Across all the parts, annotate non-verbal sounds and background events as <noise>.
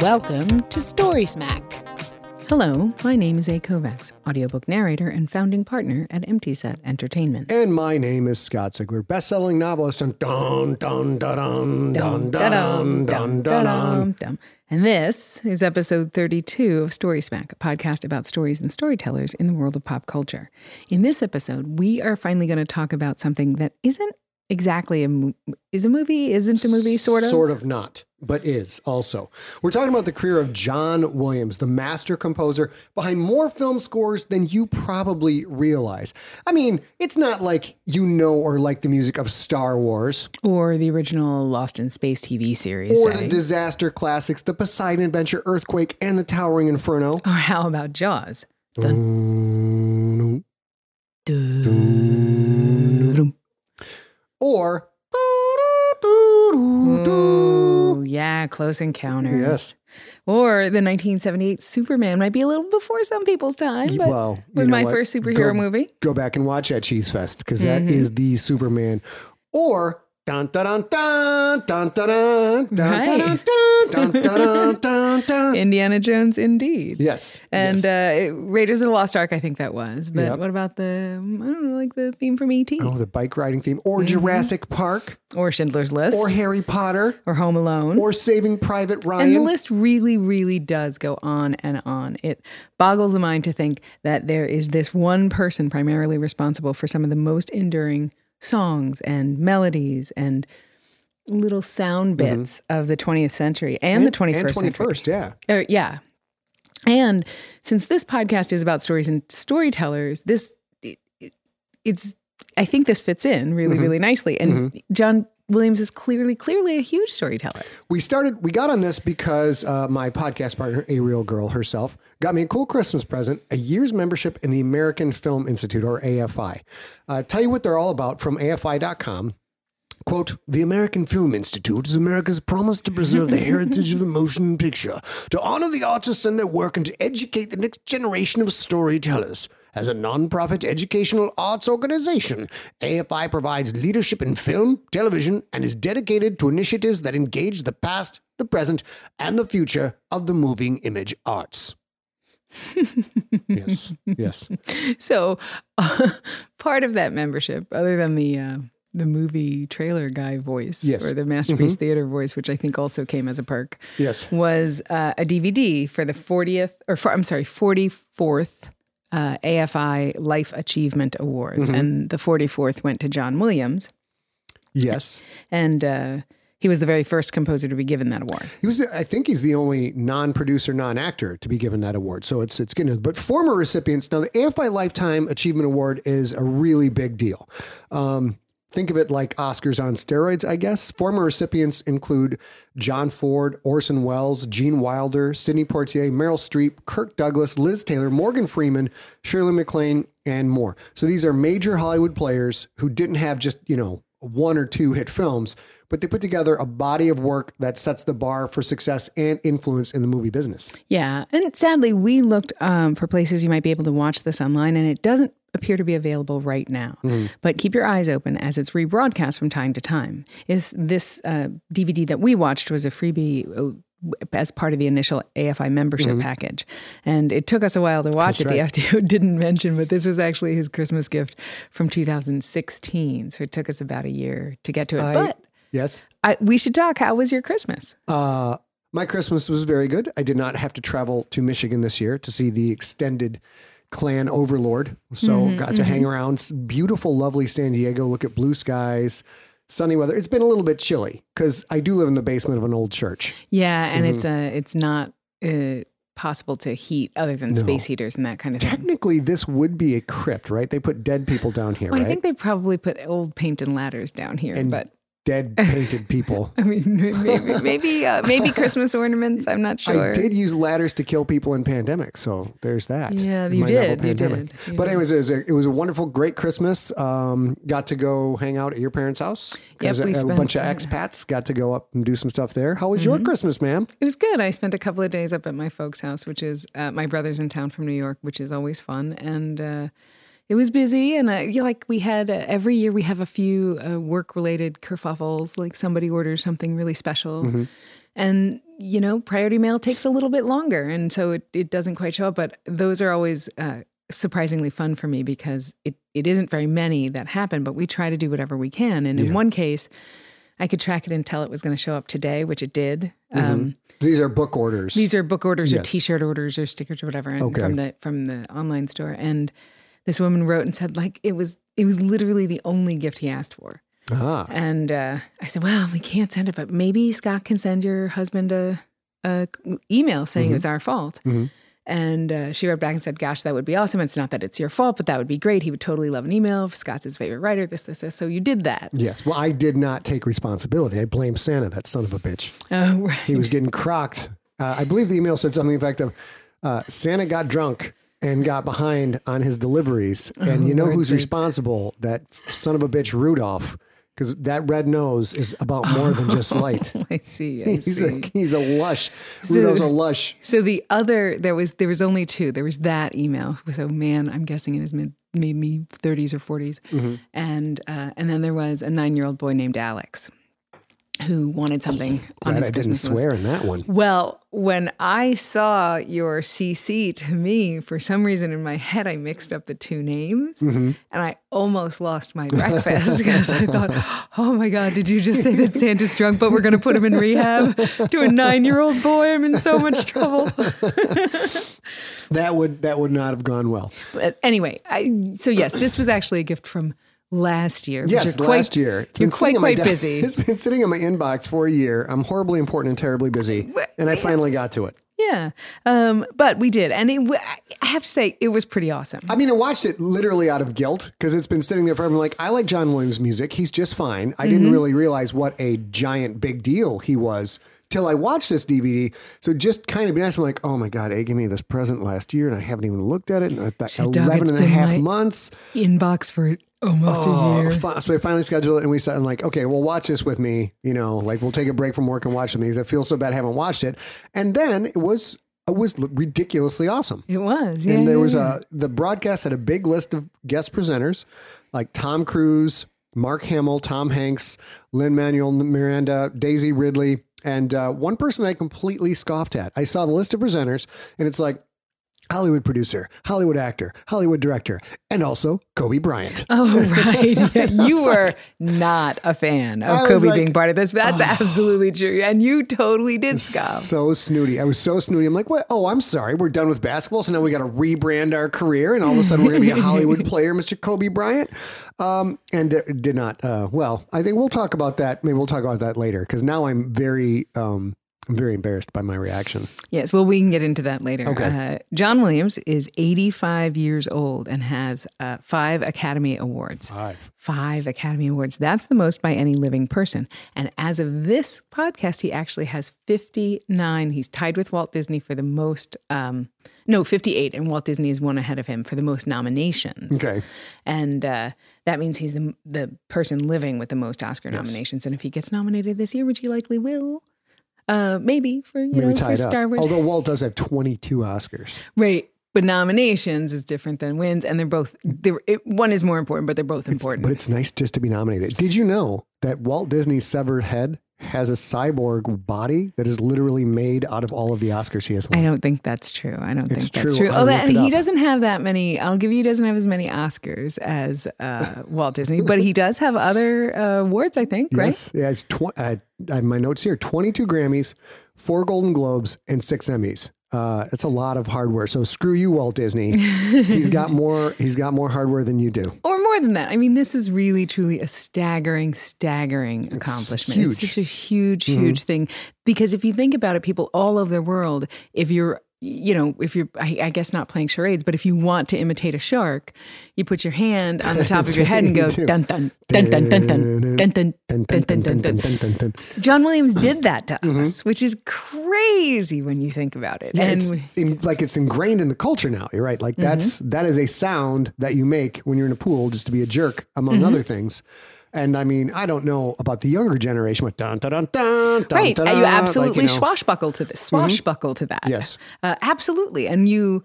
Welcome to Story Smack. Hello, my name is A. Kovacs, audiobook narrator and founding partner at Empty Set Entertainment. And my name is Scott Sigler, best-selling novelist and dun dun dun dun dun dun dun dun dun. And this is episode 32 of Story Smack, a podcast about stories and storytellers in the world of pop culture. In this episode, we are finally going to talk about something that isn't exactly a mo- is a movie, isn't a movie, sort of. Sort of not, but is also. We're talking about the career of John Williams, the master composer behind more film scores than you probably realize. I mean, it's not like you know or like the music of Star Wars Or the original Lost in Space TV series. or the eh? disaster classics, The Poseidon Adventure, Earthquake, and The Towering Inferno. <laughs> or how about Jaws? Dun, Dun. Or Ooh, yeah, Close Encounters. Yes. Or the 1978 Superman might be a little before some people's time, but well, was my what? first superhero Go- movie. Go back and watch that Cheese Fest because that Mm-hmm. is the Superman. Or dun dun dun dun dun dun dun dun dun dun dun. Indiana Jones, indeed. Yes. And yes. uh, Raiders of the Lost Ark, I think that was. But Yep. what about the, I don't know, like the theme from E.T. oh, the bike riding theme, or Mm-hmm. Jurassic Park, or Schindler's List or Harry Potter, or Home Alone. or Saving Private Ryan. and the list really, really does go on and on. It boggles the mind to think that there is this one person primarily responsible for some of the most enduring songs and melodies and little sound bits of the 20th century and, the 21st Mm-hmm. and century. 21st, yeah. Uh, yeah. And since this podcast is about stories and storytellers, this it, it- it's I think this fits in really, really nicely. And John Williams is clearly, clearly a huge storyteller. We started, we got on this because uh, my podcast partner, a real girl herself, got me a cool Christmas present a year's membership in the American Film Institute, or AFI. Uh, tell you what they're all about from AFI.com. Quote, the American Film Institute is America's promise to preserve the <laughs> heritage of the motion picture, to honor the artists and their work, and to educate the next generation of storytellers. As a nonprofit educational arts organization, AFI provides leadership in film, television, and is dedicated to initiatives that engage the past, the present, and the future of the moving image arts. yes, yes. <laughs> So, <laughs> part of that membership, other than the uh, the movie trailer guy voice Yes. or the masterpiece theater voice, which I think also came as a perk, Yes. was uh, a DVD for the 40th or for, I'm sorry, 44th uh, AFI Life Achievement Award, and the 44th went to John Williams, Yes. and uh, he was the very first composer to be given that award. He was, the, I think, he's the only non-producer, non-actor to be given that award. So it's it's getting. But former recipients now, the AFI Lifetime Achievement Award is a really big deal. Um, think of it like Oscars on steroids, I guess. Former recipients include John Ford, Orson Welles, Gene Wilder, Sidney Poitier, Meryl Streep, Kirk Douglas, Liz Taylor, Morgan Freeman, Shirley MacLaine, and more. So these are major Hollywood players who didn't have just you know one or two hit films, but they put together a body of work that sets the bar for success and influence in the movie business. Yeah, and sadly, we looked um, for places you might be able to watch this online, and it doesn't appear to be available right now. But keep your eyes open as it's rebroadcast from time to time. Is this uh, DVD that we watched was a freebie. uh, As part of the initial AFI membership package. And it took us a while to watch it. The FTO <laughs> didn't mention, but this was actually his Christmas gift from 2016. So it took us about a year to get to it. I- but Yes. I, we should talk. How was your Christmas? Uh, my Christmas was very good. I did not have to travel to Michigan this year to see the extended clan overlord. So got to hang around beautiful, lovely San Diego, look at blue skies, sunny weather. It's been a little bit chilly because I do live in the basement of an old church. Yeah, and Mm-hmm. it's a it's not uh, possible to heat other than space heaters and that kind of thing. Technically, this would be a crypt, right? They put dead people down here, Well, right? I think they probably put old paint and ladders down here, And but dead painted people. <laughs> I mean, maybe maybe, uh, maybe <laughs> Christmas ornaments. I'm not sure. I did use ladders to kill people in pandemic, so there's that. Yeah, you did, you did, you but did. anyways, it was a, it was a wonderful, great Christmas. Um, got to go hang out at your parents' house. Yep, we a, a bunch of uh, expats got to go up and do some stuff there. How was your Mm-hmm. Christmas, ma'am? It was good. I spent a couple of days up at my folks' house, which is uh, my brother's in town from New York, which is always fun. And uh, it was busy. And yeah, like we had uh, every year, we have a few uh, work related kerfuffles, like somebody orders something really special. And, you know, priority mail takes a little bit longer. And so it, it doesn't quite show up. But those are always uh, surprisingly fun for me because it, it isn't very many that happen, but we try to do whatever we can. And in one case, I could track it and tell it was going to show up today, which it did. Um, These are book orders. these are book orders or T-shirt orders or stickers or whatever, and Okay. from the from the online store. And this woman wrote and said like it was it was literally the only gift he asked for. ah, And uh, I said, well, we can't send it, but maybe Scott can send your husband a, a email saying Mm-hmm. it's our fault. And uh, she wrote back and said, gosh, that would be awesome. It's not that it's your fault, but that would be great. He would totally love an email. Scott's his favorite writer, this, this, this. So you did that. yes. Well, I did not take responsibility. I blame Santa, that son of a bitch. Oh, <laughs> right. He was getting crocked. Uh, I believe the email said something to the effect of uh, Santa got drunk and got behind on his deliveries. And you know who's responsible? That son of a bitch, Rudolph. Because that red nose is about more than just <laughs> light. <laughs> I see. I He's see. a he's a lush. Rudolph's a lush. So the other there was there was only two. There was that email. A man, I'm guessing in his mid maybe 30s or 40s, Mm-hmm. and uh, and then there was a nine year old boy named Alex, who wanted something <sighs> on Glad his I didn't Christmas list. swear in that one. Well, when I saw your CC to me, for some reason in my head, I mixed up the two names Mm-hmm. and I almost lost my breakfast because I thought, <gasps> oh my God, did you just say that Santa's drunk, but we're going to put him in rehab to a nine year old boy? I'm in so much trouble. <laughs> That would that would not have gone well. But anyway, I, so yes, this was actually a gift from last year. Yes, quite- last year. It's You're quite, quite de- busy. <laughs> It's been sitting in my inbox for a year. I'm horribly important and terribly busy, and I finally got to it. Yeah. Um, but we did. And it, I have to say, it was pretty awesome. I mean, I watched it literally out of guilt because it's been sitting there forever. I'm like, I like John Williams' music. He's just fine. I Mm-hmm. didn't really realize what a giant big deal he was till I watched this DVD. So just kind of be nice. I'm like, oh my God, A gave me this present last year and I haven't even looked at it in uh, 11 it's and a half months. Inbox for almost a Oh, year. fi- so we finally scheduled it and we said, I'm like, okay, well, watch this with me. You know, like we'll take a break from work and watch some of these. I feel so bad I haven't watched it. And then it was, it was ridiculously awesome. It was. Yeah. and there yeah, was yeah. a the broadcast had a big list of guest presenters like Tom Cruise, Mark Hamill, Tom Hanks, Lin-Manuel Miranda, Daisy Ridley, and uh, one person that I completely scoffed at. I saw the list of presenters, and it's like Hollywood producer, Hollywood actor, Hollywood director, and also Kobe Bryant. Oh, <laughs> right. Yeah, you were not a fan of Kobe like, being part of this. That's absolutely true. And you totally did scoff. So snooty. I was so snooty. I'm like, what? Oh, I'm sorry. We're done with basketball. So now we got to rebrand our career. And all of a sudden we're going to be a Hollywood <laughs> player, Mr. Kobe Bryant. Um, and uh, did not, uh, well, I think we'll talk about that. Maybe we'll talk about that later because now I'm very, um, I'm very embarrassed by my reaction. Yes, well, we can get into that later. Okay. Uh, John Williams is 85 years old and has uh, five Academy Awards. Five. Five Academy Awards. That's the most by any living person. And as of this podcast, he actually has 59. He's tied with Walt Disney for the most, um, no, 58. And Walt Disney is one ahead of him for the most nominations. Okay. And uh, that means he's the, the person living with the most Oscar nominations. And if he gets nominated this year, which he likely will, uh, maybe for you Maybe know for. Star Wars, Although Walt does have 22 Oscars. right? But nominations is different than wins, and they're both. They're, it, one is more important, but they're both important. But it's nice just to be nominated. Did you know that Walt Disney's severed head has a cyborg body that is literally made out of all of the Oscars he has won? I don't think that's true. I don't It's think that's true. true. Oh, that, and he doesn't have that many. I'll give you, he doesn't have as many Oscars as uh, Walt Disney, but he does have other uh, awards. I think, right? Yes, yeah, it's tw- uh, I have my notes here: twenty-two Grammys, four Golden Globes, and six Emmys. Uh, it's a lot of hardware. So screw you, Walt Disney. he's got <laughs> more. He's got more hardware than you do. Or more than that. I mean, this is really, truly a staggering, staggering accomplishment. It's such a huge, huge thing. Because if you think about it, people all over the world, if you're you know, if you're, I, I, guess not playing charades, but if you want to imitate a shark, you put your hand on the top of your head and go dun dun dun dun dun dun dun dun dun dun dun dun dun. John Williams did that to us, which is crazy when you think about it. Yeah, and it's in, like it's ingrained in the culture now. You're right. Like that's that is a sound that you make when you're in a pool, just to be a jerk, among other things. And I mean, I don't know about the younger generation with dun dun dun dun. dun right, dun, you absolutely like, you know, swashbuckle to this, swashbuckle mm-hmm. to that. Yes, uh, absolutely. And you,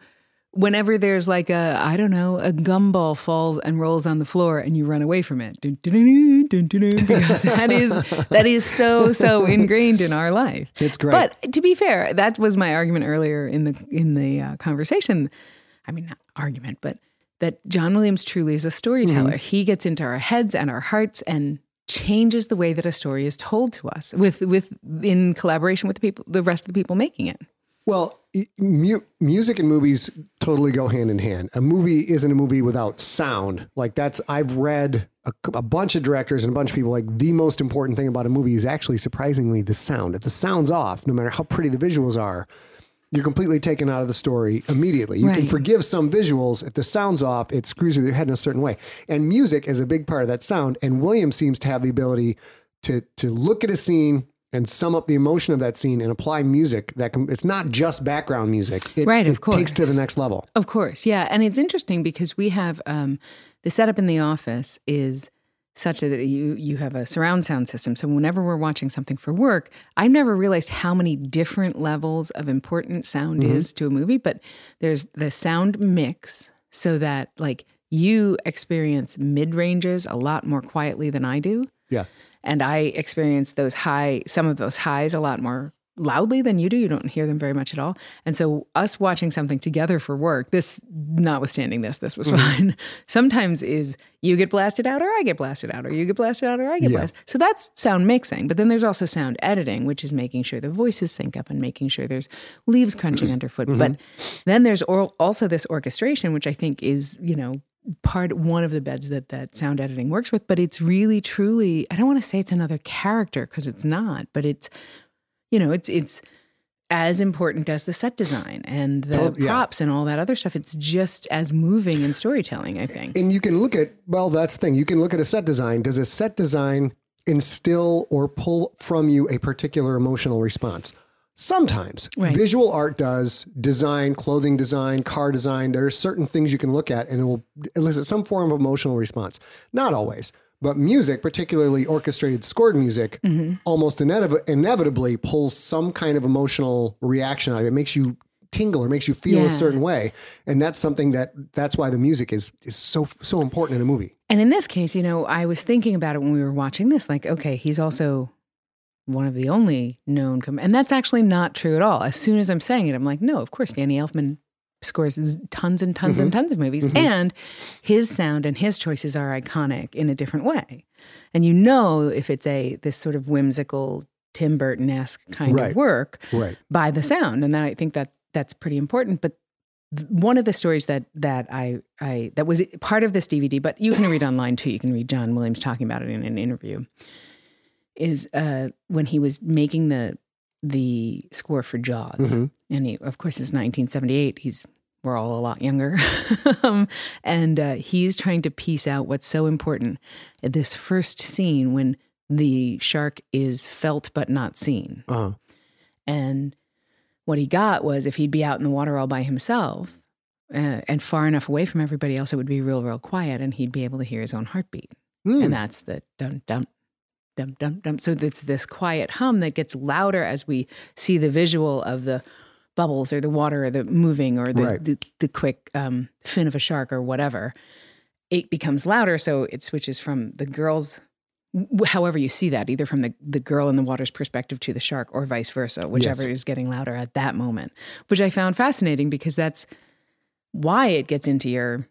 whenever there's like a, I don't know, a gumball falls and rolls on the floor, and you run away from it, dun, dun, dun, because <laughs> that is that is so so ingrained in our life. It's great. But to be fair, that was my argument earlier in the in the uh, conversation. I mean, not argument, but that John Williams truly is a storyteller. Mm-hmm. He gets into our heads and our hearts and changes the way that a story is told to us with with in collaboration with the people the rest of the people making it. Well, mu- music and movies totally go hand in hand. A movie isn't a movie without sound. Like that's I've read a, a, bunch of directors and a bunch of people like the most important thing about a movie is actually surprisingly the sound. If the sound's off, no matter how pretty the visuals are, you're completely taken out of the story immediately. You right. can forgive some visuals. If the sound's off, it screws with your head in a certain way. And music is a big part of that sound. And Williams seems to have the ability to to look at a scene and sum up the emotion of that scene and apply music that can, it's not just background music. It, right, of it course. takes to the next level. Of course, yeah. And it's interesting because we have um, the setup in the office is such that you you have a surround sound system. So whenever we're watching something for work, I've never realized how many different levels of important sound mm-hmm. is to a movie. But there's the sound mix, so that like you experience mid ranges a lot more quietly than I do. Yeah. And I experience those high, some of those highs a lot more loudly than you do. You don't hear them very much at all. And so, us watching something together for work, this, notwithstanding this, this was mm-hmm. fine, <laughs> sometimes is you get blasted out or I get blasted out or you get blasted out or I get yeah. blasted. So, that's sound mixing. But then there's also sound editing, which is making sure the voices sync up and making sure there's leaves crunching underfoot. Mm-hmm. But then there's also this orchestration, which I think is, you know, part one of the beds that that sound editing works with but it's really truly i don't want to say it's another character because it's not but it's you know, it's it's as important as the set design and the oh, yeah. props and all that other stuff. It's just as moving in storytelling, I think. And you can look at well, that's the thing. You can look at a set design. Does a set design instill or pull from you a particular emotional response? Sometimes right. visual art does design, clothing design, car design. There are certain things you can look at and it will elicit some form of emotional response. Not always. But music, particularly orchestrated scored music, mm-hmm. almost inev- inevitably pulls some kind of emotional reaction out of it. it makes you tingle or makes you feel yeah. a certain way. And that's something that that's why the music is is so so important in a movie. And in this case, you know, I was thinking about it when we were watching this like okay, he's also one of the only known com- and that's actually not true at all. As soon as I'm saying it, I'm like, no, of course Danny Elfman scores tons and tons mm-hmm. and tons of movies mm-hmm. and his sound and his choices are iconic in a different way and you know if it's a this sort of whimsical tim burton-esque kind right. of work right. by the sound and then i think that that's pretty important but one of the stories that that I I that was part of this DVD, but you can read online too. You can read John Williams talking about it in an interview. Is uh, when he was making the the score for Jaws, mm-hmm. And he, of course, it's 1978. He's we're all a lot younger, <laughs> um, and uh, he's trying to piece out what's so important. This first scene when the shark is felt but not seen, uh-huh. and what he got was if he'd be out in the water all by himself. Uh, and far enough away from everybody else, it would be real, real quiet, and he'd be able to hear his own heartbeat. Mm. And that's the dum dum dum dum dum. So it's this quiet hum that gets louder as we see the visual of the bubbles or the water or the moving or the right. the, the, quick um, fin of a shark or whatever. It becomes louder, so it switches from the girl's however you see that, either from the, the girl in the water's perspective to the shark or vice versa, whichever yes. is getting louder at that moment, which I found fascinating because that's why it gets into your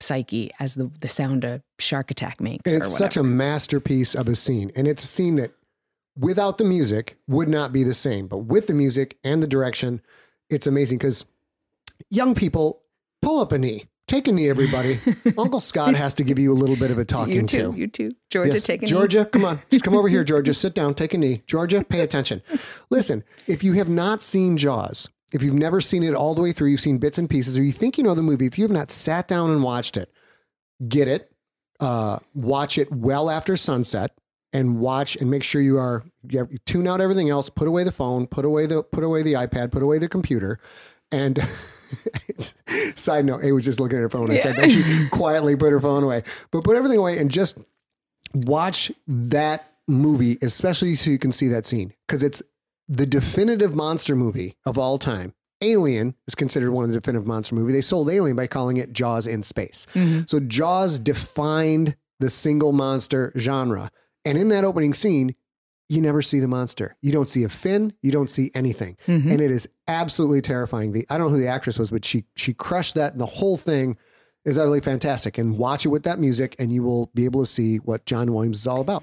psyche as the, the sound a shark attack makes. And it's such a masterpiece of a scene. And it's a scene that without the music would not be the same. But with the music and the direction, it's amazing because young people pull up a knee. Take a knee, everybody. <laughs> Uncle Scott has to give you a little bit of a talking you too, to. You too. Georgia, yes. take a Georgia, knee. come on. <laughs> Just come over here, Georgia. Sit down. Take a knee. Georgia, pay attention. Listen, if you have not seen Jaws, if you've never seen it all the way through, you've seen bits and pieces, or you think you know the movie, if you have not sat down and watched it, get it, uh, watch it well after sunset, and watch and make sure you are you, have, you tune out everything else, put away the phone, put away the put away the iPad, put away the computer, and. <laughs> side note, A was just looking at her phone. I said that she <laughs> quietly put her phone away, but put everything away and just watch that movie, especially so you can see that scene because it's the definitive monster movie of all time. Alien is considered one of the definitive monster movie. They sold Alien by calling it Jaws in space. Mm-hmm. So Jaws defined the single monster genre. And in that opening scene, you never see the monster. You don't see a fin. You don't see anything, Mm-hmm. and it is absolutely terrifying. The I don't know who the actress was, but she she crushed that. And the whole thing is utterly fantastic. And watch it with that music, and you will be able to see what John Williams is all about.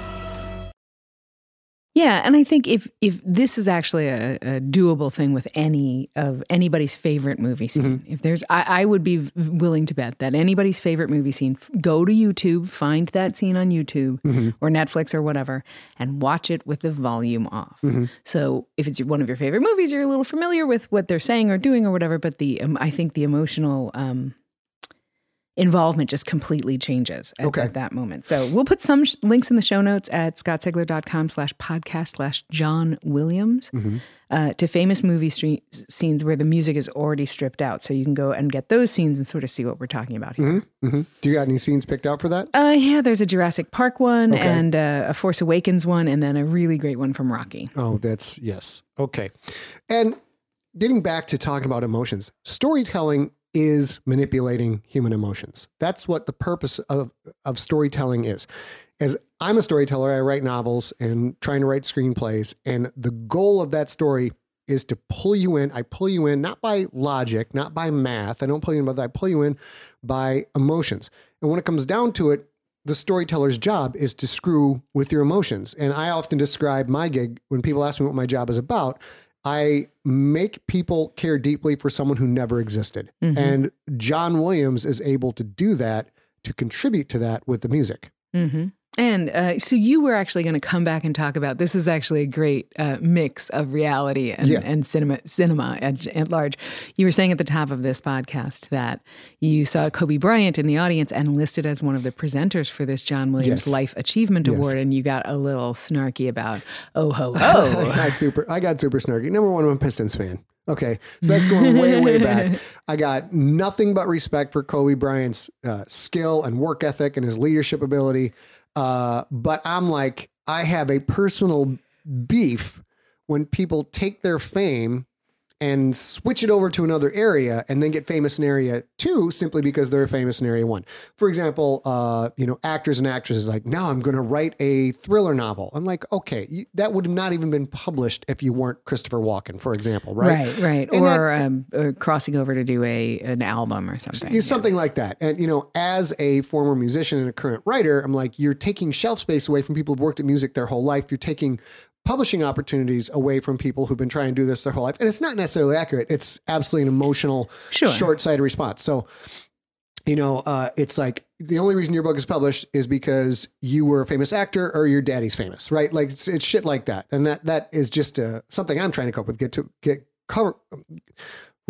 Yeah, and I think if if this is actually a, a doable thing with any of anybody's favorite movie scene, if there's, I, I would be willing to bet that anybody's favorite movie scene, go to YouTube, find that scene on YouTube or Netflix or whatever, and watch it with the volume off. So if it's one of your favorite movies, you're a little familiar with what they're saying or doing or whatever. But the um, I think the emotional. Um, involvement just completely changes at, Okay. at that moment. So we'll put some sh- links in the show notes at scottsigler.com slash podcast slash John Williams uh, to famous movie stre- scenes where the music is already stripped out. So you can go and get those scenes and sort of see what we're talking about here. hmm Do you got any scenes picked out for that? Uh, yeah, there's a Jurassic Park one Okay. and uh, a Force Awakens one, and then a really great one from Rocky. Oh, that's yes. Okay. And getting back to talking about emotions, storytelling is manipulating human emotions. That's what the purpose of, of storytelling is. As I'm a storyteller, I write novels and trying to write screenplays. And the goal of that story is to pull you in. I pull you in not by logic, not by math. I don't pull you in by that. I pull you in by emotions. And when it comes down to it, the storyteller's job is to screw with your emotions. And I often describe my gig when people ask me what my job is about. I make people care deeply for someone who never existed. And John Williams is able to do that to contribute to that with the music. Mm-hmm. And uh, so you were actually going to come back and talk about this is actually a great uh, mix of reality and, Yeah. and cinema cinema at, at large. You were saying at the top of this podcast that you saw Kobe Bryant in the audience and listed as one of the presenters for this John Williams Yes. Life Achievement Yes. Award, and you got a little snarky about oh ho <laughs> I got super. I got super snarky. Number one, I'm a Pistons fan. Okay, so that's going way, way <laughs> back. I got nothing but respect for Kobe Bryant's uh, skill and work ethic and his leadership ability. Uh, but I'm like, I have a personal beef when people take their fame and switch it over to another area and then get famous in area two simply because they're famous in area one. For example, uh, you know, actors and actresses like, now I'm going to write a thriller novel. I'm like, okay, that would have not even been published if you weren't Christopher Walken, for example, right? Right, right. And or that- um, uh, crossing over to do a an album or something. Something like that. And, you know, as a former musician and a current writer, I'm like, you're taking shelf space away from people who've worked at music their whole life. You're taking publishing opportunities away from people who've been trying to do this their whole life. And it's not necessarily accurate. It's absolutely an emotional, Sure. short sighted response. So, you know, uh, it's like the only reason your book is published is because you were a famous actor or your daddy's famous, right? Like it's, it's shit like that. And that, that is just uh, something I'm trying to cope with, get to get cover,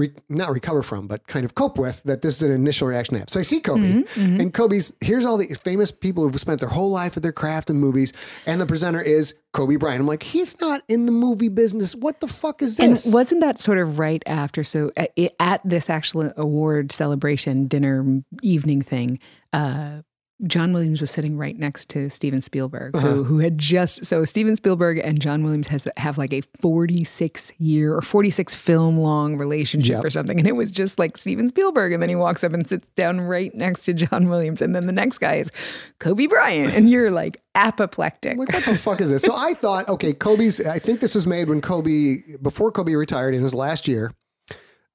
re, not recover from, but kind of cope with that this is an initial reaction I have. So I see Kobe mm-hmm, mm-hmm. and Kobe's, here's all these famous people who've spent their whole life at their craft and movies. And the presenter is Kobe Bryant. I'm like, he's not in the movie business. What the fuck is this? And wasn't that sort of right after? So uh, at, at this actual award celebration dinner evening thing, uh, John Williams was sitting right next to Steven Spielberg, Uh-huh. who, who had just so Steven Spielberg and John Williams has have like a forty six year or forty six film long relationship Yep. or something, and it was just like Steven Spielberg, and then he walks up and sits down right next to John Williams, and then the next guy is Kobe Bryant, and you're like apoplectic. like what the fuck is this? So I thought, okay, Kobe's. I think this was made when Kobe before Kobe retired in his last year,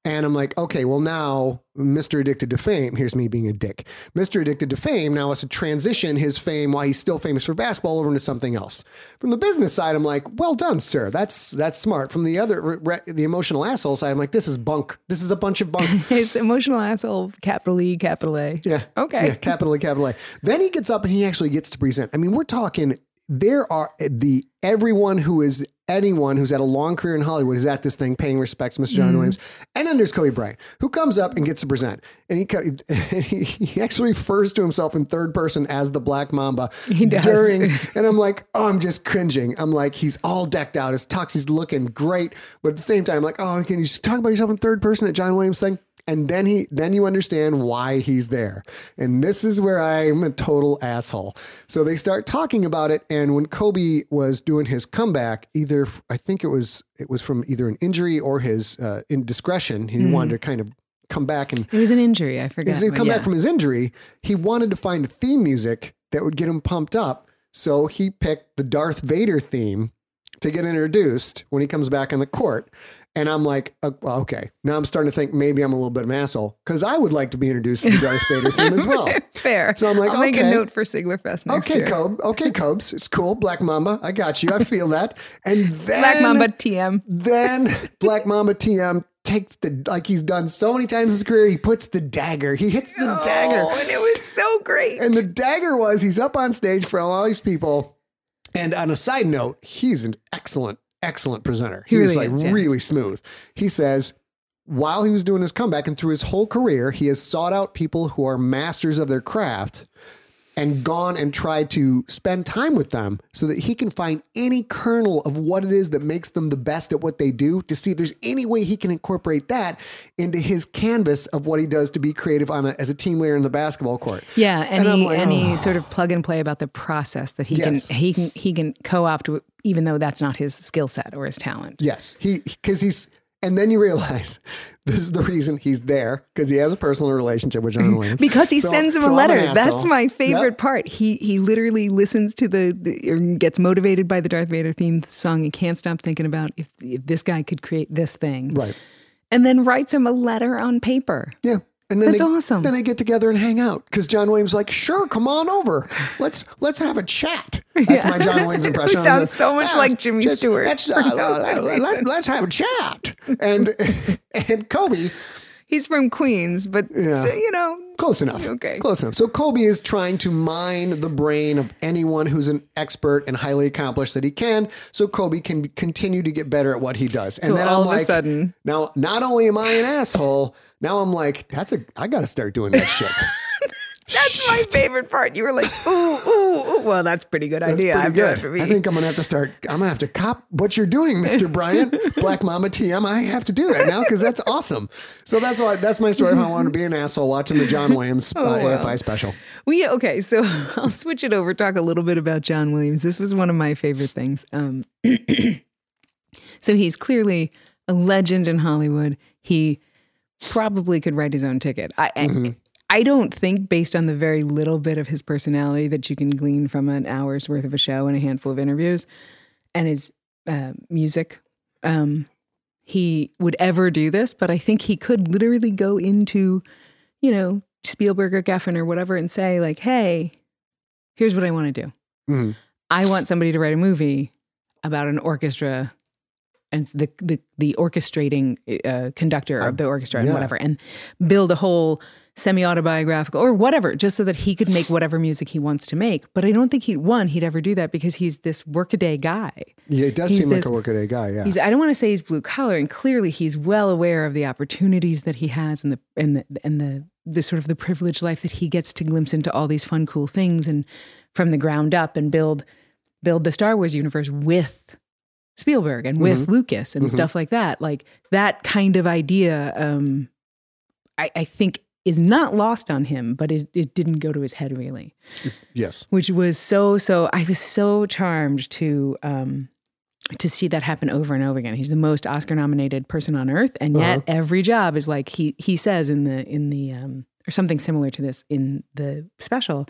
and I'm like, okay, well now Mr. Addicted to Fame. Here's me being a dick. Mr. Addicted to Fame now has to transition his fame while he's still famous for basketball over into something else. From the business side, I'm like, well done, sir. That's that's smart. From the other, re- the emotional asshole side, I'm like, this is bunk. This is a bunch of bunk. <laughs> His emotional asshole, capital E, capital A. Yeah. Okay. Yeah, capital E, capital A. Then he gets up and he actually gets to present. I mean, we're talking there are the everyone who is anyone who's had a long career in Hollywood is at this thing paying respects to Mr. Mm-hmm. John Williams. And then there's Kobe Bryant, who comes up and gets to present. And he, <laughs> he, he actually refers to himself in third person as the Black Mamba He does. during <laughs> and I'm like, oh, I'm just cringing. I'm like, he's all decked out. His tux, he's looking great. But at the same time, I'm like, oh, can you talk about yourself in third person at John Williams thing? And then he, then you understand why he's there. And this is where I'm a total asshole. So they start talking about it. And when Kobe was doing his comeback, either I think it was it was from either an injury or his uh, indiscretion. He wanted to kind of come back and It was an injury. I forget. he come yeah. back from his injury, he wanted to find theme music that would get him pumped up. So he picked the Darth Vader theme to get introduced when he comes back on the court. And I'm like, uh, well, okay, now I'm starting to think maybe I'm a little bit of an asshole because I would like to be introduced to the Darth Vader theme as well. <laughs> Fair. So I'm like, I'll make a note for Sigler Fest next Okay, year. Kobe. Okay, Kobes. It's cool. Black Mamba. I got you. I feel that. And <laughs> then Black Mamba TM. then Black Mamba TM takes the like he's done so many times in his career. He puts the dagger. He hits the dagger. Oh, and it was so great. And the dagger was he's up on stage for all these people. And on a side note, he's an excellent, excellent presenter. He, He was like is, yeah. really smooth. He says, while he was doing his comeback and through his whole career, he has sought out people who are masters of their craft and gone and tried to spend time with them so that he can find any kernel of what it is that makes them the best at what they do to see if there's any way he can incorporate that into his canvas of what he does to be creative on a, as a team leader in the basketball court. Yeah, and, And like, he oh. sort of plug and play about the process that he Yes. can he can he can co-opt even though that's not his skill set or his talent. Yes, he because he's and then you realize <laughs> this is the reason he's there because he has a personal relationship with John Williams. Because he So- sends him so a letter. That's my favorite Yep. part. He he literally listens to the, the or gets motivated by the Darth Vader theme song and can't stop thinking about if if this guy could create this thing. Right. And then writes him a letter on paper. Yeah. And then That's they, awesome. Then they get together and hang out because John Williams is like, sure, come on over. Let's let's have a chat. That's my John Williams <laughs> impression. Sounds so much like Jimmy Stewart Let's, <laughs> uh, no let, reason. us have a chat. And <laughs> and Kobe, He's from Queens, but Yeah. so, you know, Close enough. Okay. Close enough. So Kobe is trying to mine the brain of anyone who's an expert and highly accomplished that he can, so Kobe can continue to get better at what he does. And So then all I'm of a sudden- now not only am I an asshole, now I'm like, that's a I got to start doing that shit. <laughs> that's my favorite part. You were like, ooh, ooh, ooh. Well, that's a pretty good That's idea. pretty good. be. I think I'm gonna have to start. I'm gonna have to cop what you're doing, Mr. <laughs> Bryant, Black Mamba TM. I have to do that now because that's awesome. So that's why that's my story. If I wanted to be an asshole watching the John <laughs> Williams uh, Oh, wow. AFI special. We okay, so I'll switch it over. Talk a little bit about John Williams. This was one of my favorite things. Um, <clears throat> so he's clearly a legend in Hollywood. He probably could write his own ticket. I, Mm-hmm. I don't think, based on the very little bit of his personality that you can glean from an hour's worth of a show and a handful of interviews, and his uh, music, um, he would ever do this. But I think he could literally go into, you know, Spielberg or Geffen or whatever, and say like, "Hey, here's what I want to do. Mhm. I want somebody to write a movie about an orchestra." And the the the orchestrating uh, conductor of the orchestra and yeah. whatever, and build a whole semi autobiographical or whatever, just so that he could make whatever music he wants to make. But I don't think he one he'd ever do that because he's this workaday guy. Yeah, it does He's seem like a workaday guy. Yeah. He's I don't want to say he's blue collar, and clearly he's well aware of the opportunities that he has and the and the and the the sort of the privileged life that he gets to glimpse into all these fun, cool things and from the ground up and build build the Star Wars universe with Spielberg and with Lucas and stuff like that. Like that kind of idea, um, I, I think is not lost on him, but it, it didn't go to his head really. Yes. which was so so i was so charmed to um to see that happen over and over again. He's the most oscar nominated person on earth and yet every job is like he he says in the in the um or something similar to this in the special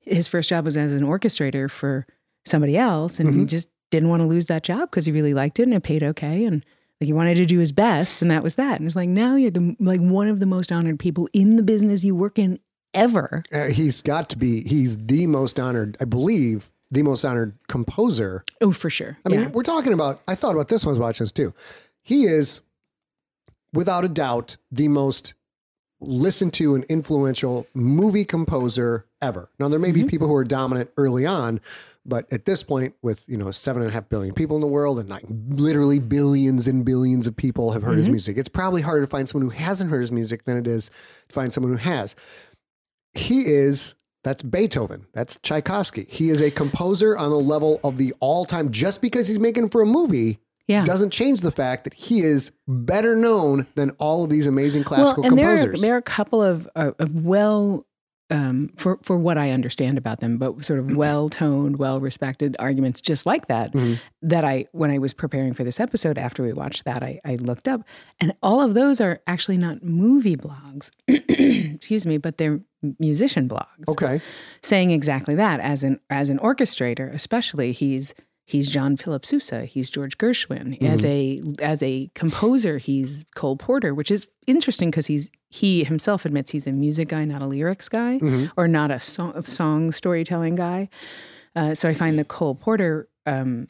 his first job was as an orchestrator for somebody else and he just didn't want to lose that job because he really liked it and it paid okay and like he wanted to do his best and that was that and it's like now you're the like one of the most honored people in the business you work in ever Uh, he's got to be. He's the most honored, I believe, the most honored composer. oh for sure I mean, Yeah. we're talking about. I thought about this when I was watching this too. He is, without a doubt, the most listened to and influential movie composer ever. Now, there may Mm-hmm. be people who are dominant early on, but at this point, with you know seven and a half billion people in the world and like literally billions and billions of people have heard Mm-hmm. his music, it's probably harder to find someone who hasn't heard his music than it is to find someone who has. He is. That's Beethoven. That's Tchaikovsky. He is a composer on the level of the all-time. Just because he's making for a movie, Yeah. doesn't change the fact that he is better known than all of these amazing classical and there are, composers. there are a couple of, uh, of well, um, for for what I understand about them, but sort of well toned, well respected arguments just like that. Mm-hmm. That I, when I was preparing for this episode, after we watched that, I, I looked up, and all of those are actually not movie blogs, <clears throat> excuse me, but they're musician blogs okay. saying exactly that as an as an orchestrator especially he's he's John Philip Sousa he's George Gershwin as a as a composer he's Cole Porter which is interesting because he's he himself admits he's a music guy not a lyrics guy or not a song, song storytelling guy uh, so I find the Cole Porter um,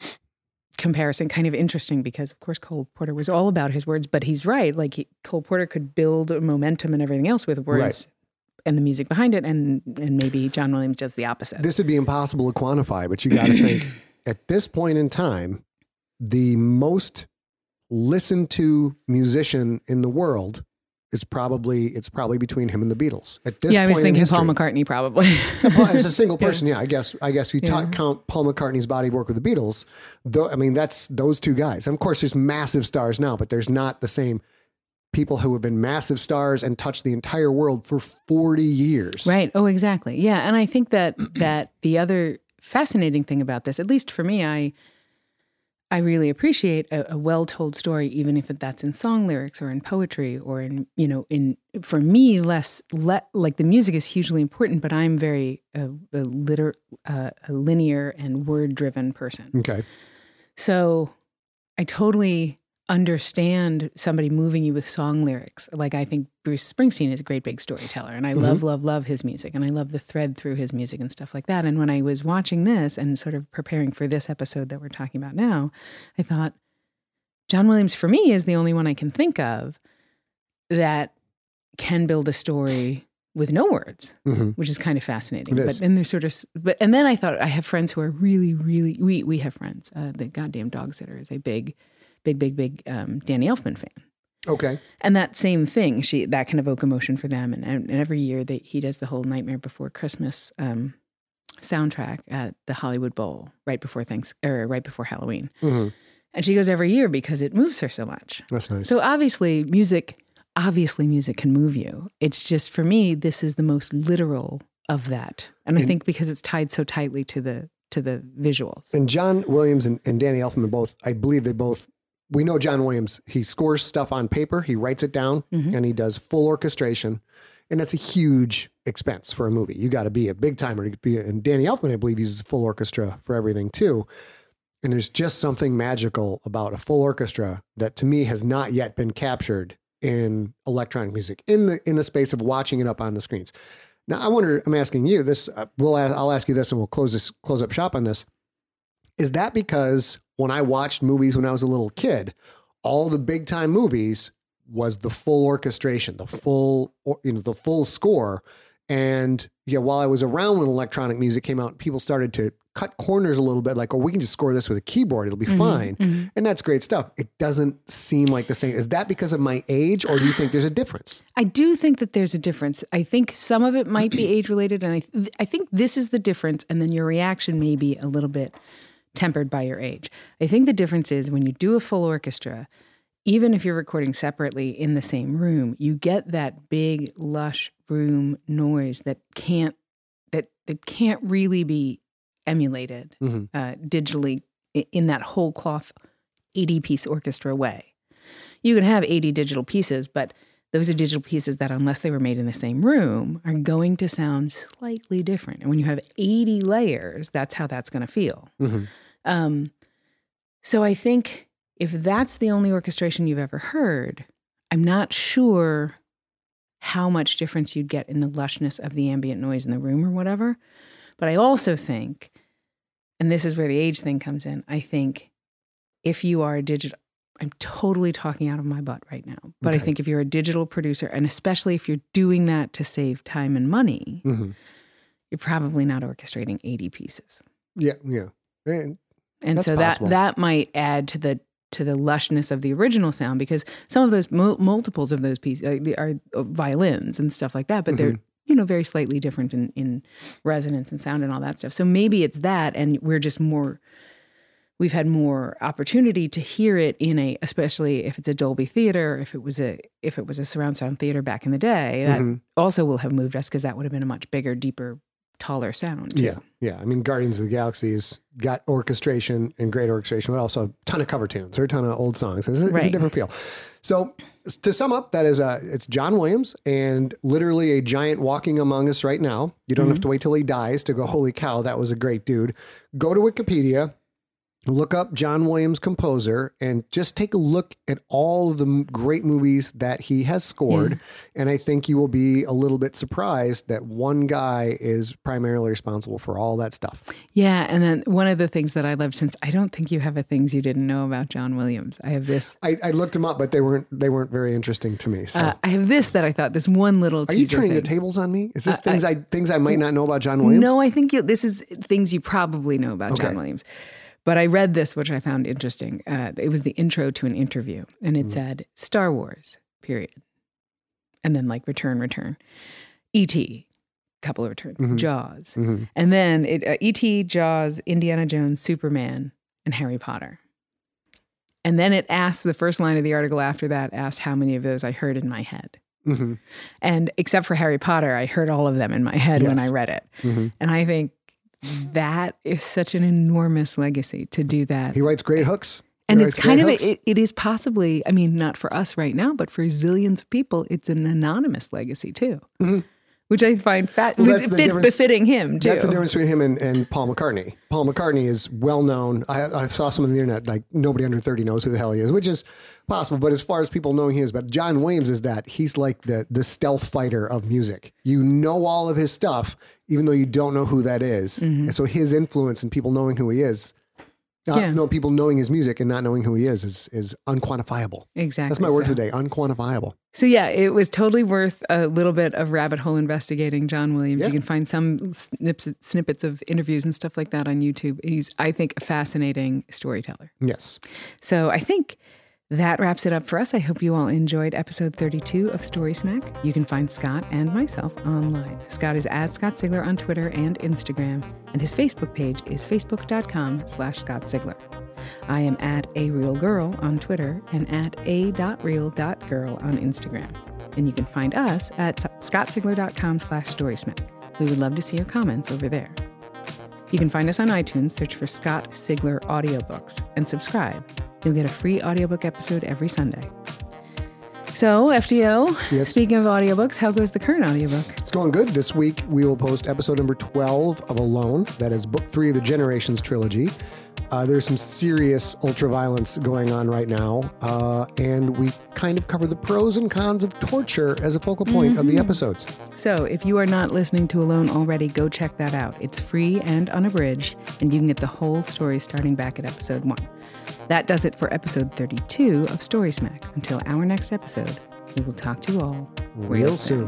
comparison kind of interesting because of course Cole Porter was all about his words but he's right like he, Cole Porter could build momentum and everything else with words Right. and the music behind it and and maybe John Williams does the opposite. This would be impossible to quantify, but you got to think <clears throat> at this point in time, the most listened to musician in the world is probably it's probably between him and the Beatles. At this yeah, I was thinking Paul. McCartney probably. <laughs> Well, as a single <laughs> person, yeah. I guess I guess you Yeah. count Paul McCartney's body of work with the Beatles. Though I mean, that's those two guys. And of course, there's massive stars now, but there's not the same people who have been massive stars and touched the entire world for 40 years. right. Oh, exactly. Yeah, and I think that that the other fascinating thing about this, at least for me, I I really appreciate a, a well-told story, even if that's in song lyrics or in poetry or in you know in for me less le, like the music is hugely important, but I'm very uh, a liter uh, a linear and word-driven person. Okay. So I totally understand somebody moving you with song lyrics. Like I think Bruce Springsteen is a great big storyteller and I love, love, love his music and I love the thread through his music and stuff like that. And when I was watching this and sort of preparing for this episode that we're talking about now, I thought John Williams for me is the only one I can think of that can build a story with no words Mhm. which is kind of fascinating. But then there's sort of, but and then I thought I have friends who are really, really. We we have friends. Uh, the goddamn dog sitter is a big, big, big, big um, Danny Elfman fan, Okay. and that same thing. She that can evoke emotion for them, and, and every year they, he does the whole Nightmare Before Christmas um, soundtrack at the Hollywood Bowl right before thanks or right before Halloween, Mhm. and she goes every year because it moves her so much. That's nice. So obviously, music, obviously, music can move you. It's just for me, this is the most literal of that, and I think because it's tied so tightly to the to the visuals. and John Williams and, and Danny Elfman both, I believe they both we know John Williams, he scores stuff on paper, he writes it down, and he does full orchestration. And that's a huge expense for a movie. You got to be a big timer to be, and Danny Elfman, I believe, uses full orchestra for everything too. And there's just something magical about a full orchestra that to me has not yet been captured in electronic music in the in the space of watching it up on the screens. Now, I wonder. I'm asking you this. Uh, we'll. I'll ask you this, and we'll close this. Close up shop on this. Is that because when I watched movies when I was a little kid, all the big time movies was the full orchestration, the full, you know, the full score. And yeah, while I was around when electronic music came out, people started to cut corners a little bit, like, oh, we can just score this with a keyboard; it'll be mm-hmm, fine, mm-hmm. and that's great stuff. It doesn't seem like the same. Is that because of my age, or do you think there's a difference? I do think that there's a difference. I think some of it might be <clears throat> age related, and I th- I think this is the difference. And then your reaction may be a little bit tempered by your age. I think the difference is when you do a full orchestra, even if you're recording separately in the same room, you get that big lush room noise that can't that that can't really be emulated Mhm. uh, digitally in that whole cloth 80 piece orchestra way. You can have 80 digital pieces, but those are digital pieces that, unless they were made in the same room, are going to sound slightly different. And when you have 80 layers, that's how that's going to feel. Mhm. Um, so I think if that's the only orchestration you've ever heard, I'm not sure how much difference you'd get in the lushness of the ambient noise in the room or whatever. But I also think, and this is where the age thing comes in, I think if you are a digital, I'm totally talking out of my butt right now, but I think if you're a digital producer, and especially if you're doing that to save time and money, Mhm. you're probably not orchestrating 80 pieces. Yeah, yeah. And and so possible. that that might add to the to the lushness of the original sound because some of those mul- multiples of those pieces uh, they are uh, violins and stuff like that but they're you know very slightly different in in resonance and sound and all that stuff so maybe it's that and we're just more we've had more opportunity to hear it in a especially if it's a Dolby theater if it was a if it was a surround sound theater back in the day that Mhm. also will have moved us because that would have been a much bigger deeper taller sound too. Yeah, yeah. I mean, Guardians of the Galaxy has got orchestration and great orchestration, but also a ton of cover tunes or a ton of old songs. It's, a- it's a different feel. So to sum up, that is a it's John Williams and literally a giant walking among us right now. You don't have to wait till he dies to go, holy cow, that was a great dude. Go to Wikipedia, look up John Williams composer, and just take a look at all of the m- great movies that he has scored. And I think you will be a little bit surprised that one guy is primarily responsible for all that stuff. Yeah, and then one of the things that I love since I don't think you have a things you didn't know about John Williams. I have this. I, I looked them up, but they weren't they weren't very interesting to me. So, Uh, I have this that I thought this one little. are you turning the tables on me? Is this Uh, things I, things I might not know about John Williams? No, I think you. This is things you probably know about John Williams. But I read this, which I found interesting. Uh, it was the intro to an interview, and Mm. it said Star Wars, period, and then like return, return, E.T. Couple of returns, Mhm. Jaws, Mhm. and then it, uh, E.T., Jaws, Indiana Jones, Superman, and Harry Potter. And then it asked the first line of the article after that asked how many of those I heard in my head. Mhm. And except for Harry Potter, I heard all of them in my head when I read it. Mhm. And I think that is such an enormous legacy to do that. He writes great hooks. He and it's kind of, hooks. it, it is possibly, I mean, not for us right now, but for zillions of people, it's an anonymous legacy too, which I find fat, Mm-hmm. Well, that's the fit, befitting him too. That's the difference between him and, and Paul McCartney. Paul McCartney is well known. I, I saw some on the internet, like nobody under 30 knows who the hell he is, which is possible. But as far as people knowing he is, but John Williams is that he's like the, the stealth fighter of music. You know all of his stuff, even though you don't know who that is. And so his influence and people knowing who he is, not, Mm-hmm. Yeah. no, people knowing his music and not knowing who he is, is, is unquantifiable. Exactly. That's my word so. today, unquantifiable. So yeah, it was totally worth a little bit of rabbit hole investigating John Williams. Yeah. You can find some snippets, snippets of interviews and stuff like that on YouTube. He's, I think, a fascinating storyteller. Yes. So I think that wraps it up for us. I hope you all enjoyed episode 32 of Story Smack. You can find Scott and myself online. Scott is at Scott Sigler on Twitter and Instagram, and his Facebook page is facebook.com slash Scott Sigler. I am at a real girl on Twitter and at a.real.girl on Instagram. And you can find us at scottsigler.com slash storysmack. We would love to see your comments over there. You can find us on iTunes, search for Scott Sigler Audiobooks, and subscribe. You'll get a free audiobook episode every Sunday. So, FDO, Yes. speaking of audiobooks, how goes the current audiobook? It's going good. This week we will post episode number 12 of Alone. That is book three of the Generations trilogy. Uh, there's some serious ultraviolence going on right now. Uh, and we kind of cover the pros and cons of torture as a focal point of the episodes. So, if you are not listening to Alone already, go check that out. It's free and unabridged, and you can get the whole story starting back at episode one. That does it for episode 32 of Story Smack. Until our next episode, we will talk to you all Real soon.